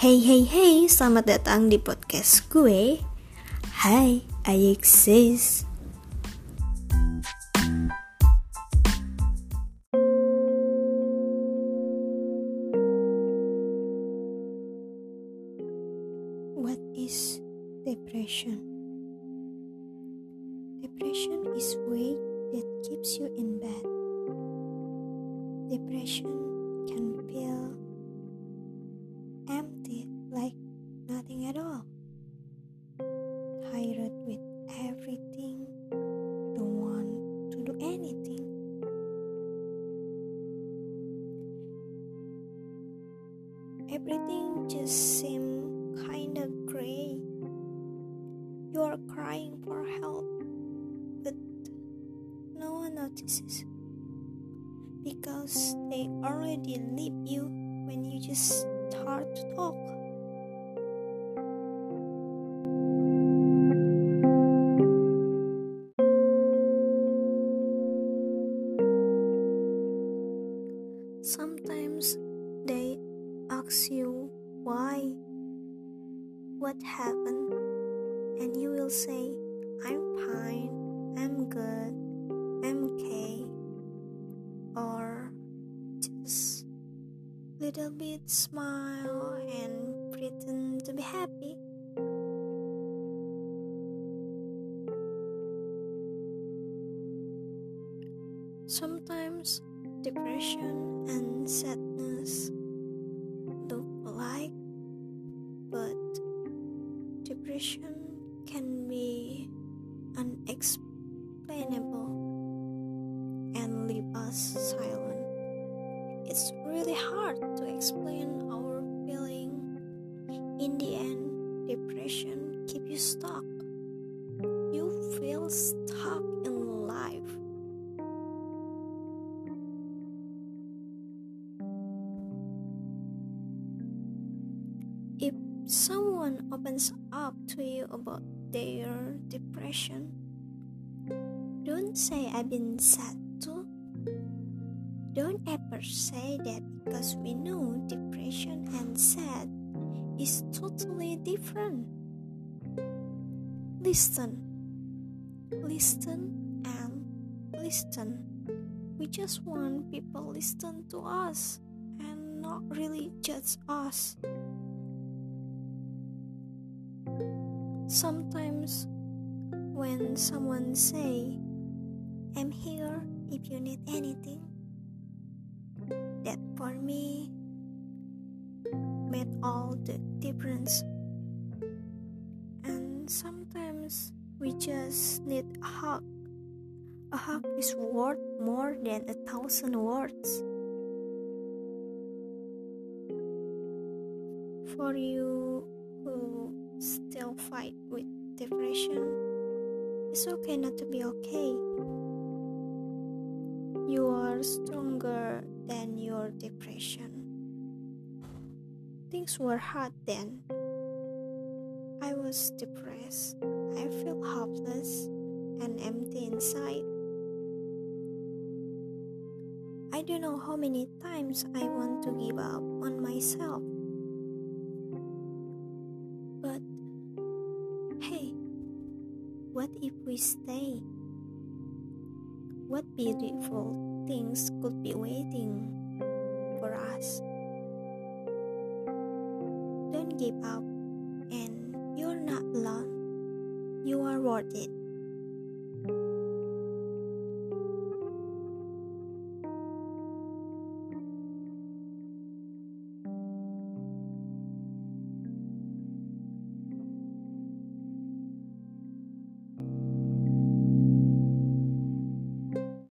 Hey hey hey, selamat datang di podcast gue. Hai, I exist. What is depression? Depression is weight that keeps you in bed. Depression Everything just seems kinda gray. You are crying for help, but no one notices because they already leave you when you just start to talk. Sometimes they ask you why, what happened, and you will say, I'm fine, I'm good, I'm okay, or just little bit smile and pretend to be happy. Sometimes depression and sadness depression can be unexplainable and leave us silent. It's really hard to explain our feeling. In the end, depression keep you stuck. You feel stuck in life. If someone opens up to you about their depression, don't say I've been sad too. Don't ever say that because we know depression and sad is totally different. Listen, listen, and listen. We just want people listen to us and not really judge us. When someone say, I'm here if you need anything, that for me made all the difference. And sometimes we just need a hug. A hug is worth more than a thousand words. For you who still fight with depression, it's okay not to be okay. You are stronger than your depression. Things were hard then. I was depressed. I felt hopeless and empty inside. I don't know how many times I want to give up on myself. What if we stay? What beautiful things could be waiting for us? Don't give up, and you're not alone. You are worth it.